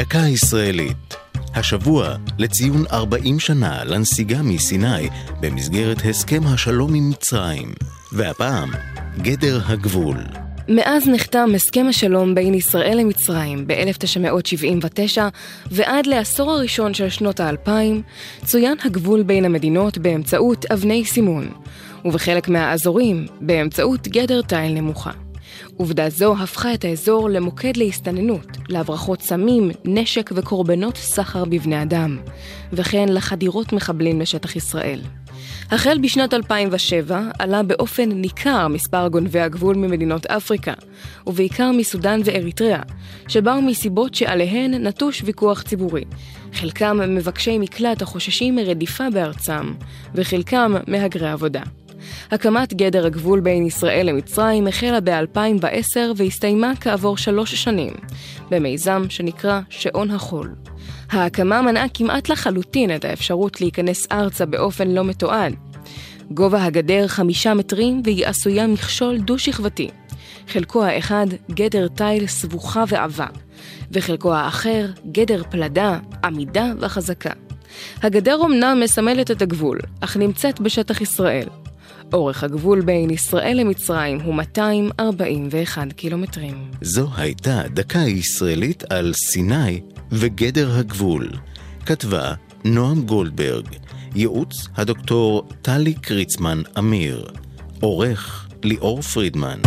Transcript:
דקה ישראלית. השבוע לציון 40 שנה לנסיגה מסיני במסגרת הסכם השלום עם מצרים. והפעם, גדר הגבול. מאז נחתם הסכם השלום בין ישראל למצרים ב-1979 ועד לעשור הראשון של שנות האלפיים, צוין הגבול בין המדינות באמצעות אבני סימון, ובחלק מהאזורים באמצעות גדר תיל נמוכה. עובדה זו הפכה את האזור למוקד להסתננות, להברחות סמים, נשק וקורבנות סחר בבני אדם, וכן לחדירות מחבלים לשטח ישראל. החל בשנת 2007 עלה באופן ניכר מספר גונבי הגבול ממדינות אפריקה, ובעיקר מסודאן ואריתריאה, שבאו מסיבות שעליהן נטוש ויכוח ציבורי. חלקם מבקשי מקלט החוששים מרדיפה בארצם, וחלקם מהגרי עבודה. הקמת גדר הגבול בין ישראל למצרים החלה ב-2010 והסתיימה כעבור שלוש שנים, במיזם שנקרא שעון החול. ההקמה מנעה כמעט לחלוטין את האפשרות להיכנס ארצה באופן לא מתועד. גובה הגדר חמישה מטרים והיא עשויה מכשול דו-שכבתי. חלקו האחד גדר תיל סבוכה ועבה, וחלקו האחר גדר פלדה, עמידה וחזקה. הגדר אמנם מסמלת את הגבול, אך נמצאת בשטח ישראל. אורך הגבול בין ישראל למצרים הוא 241 קילומטרים. זו הייתה דקה ישראלית על סיני וגדר הגבול. כתבה נועם גולדברג, ייעוץ הדוקטור טלי קריצמן אמיר, עורך ליאור פרידמן.